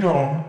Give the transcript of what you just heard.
know,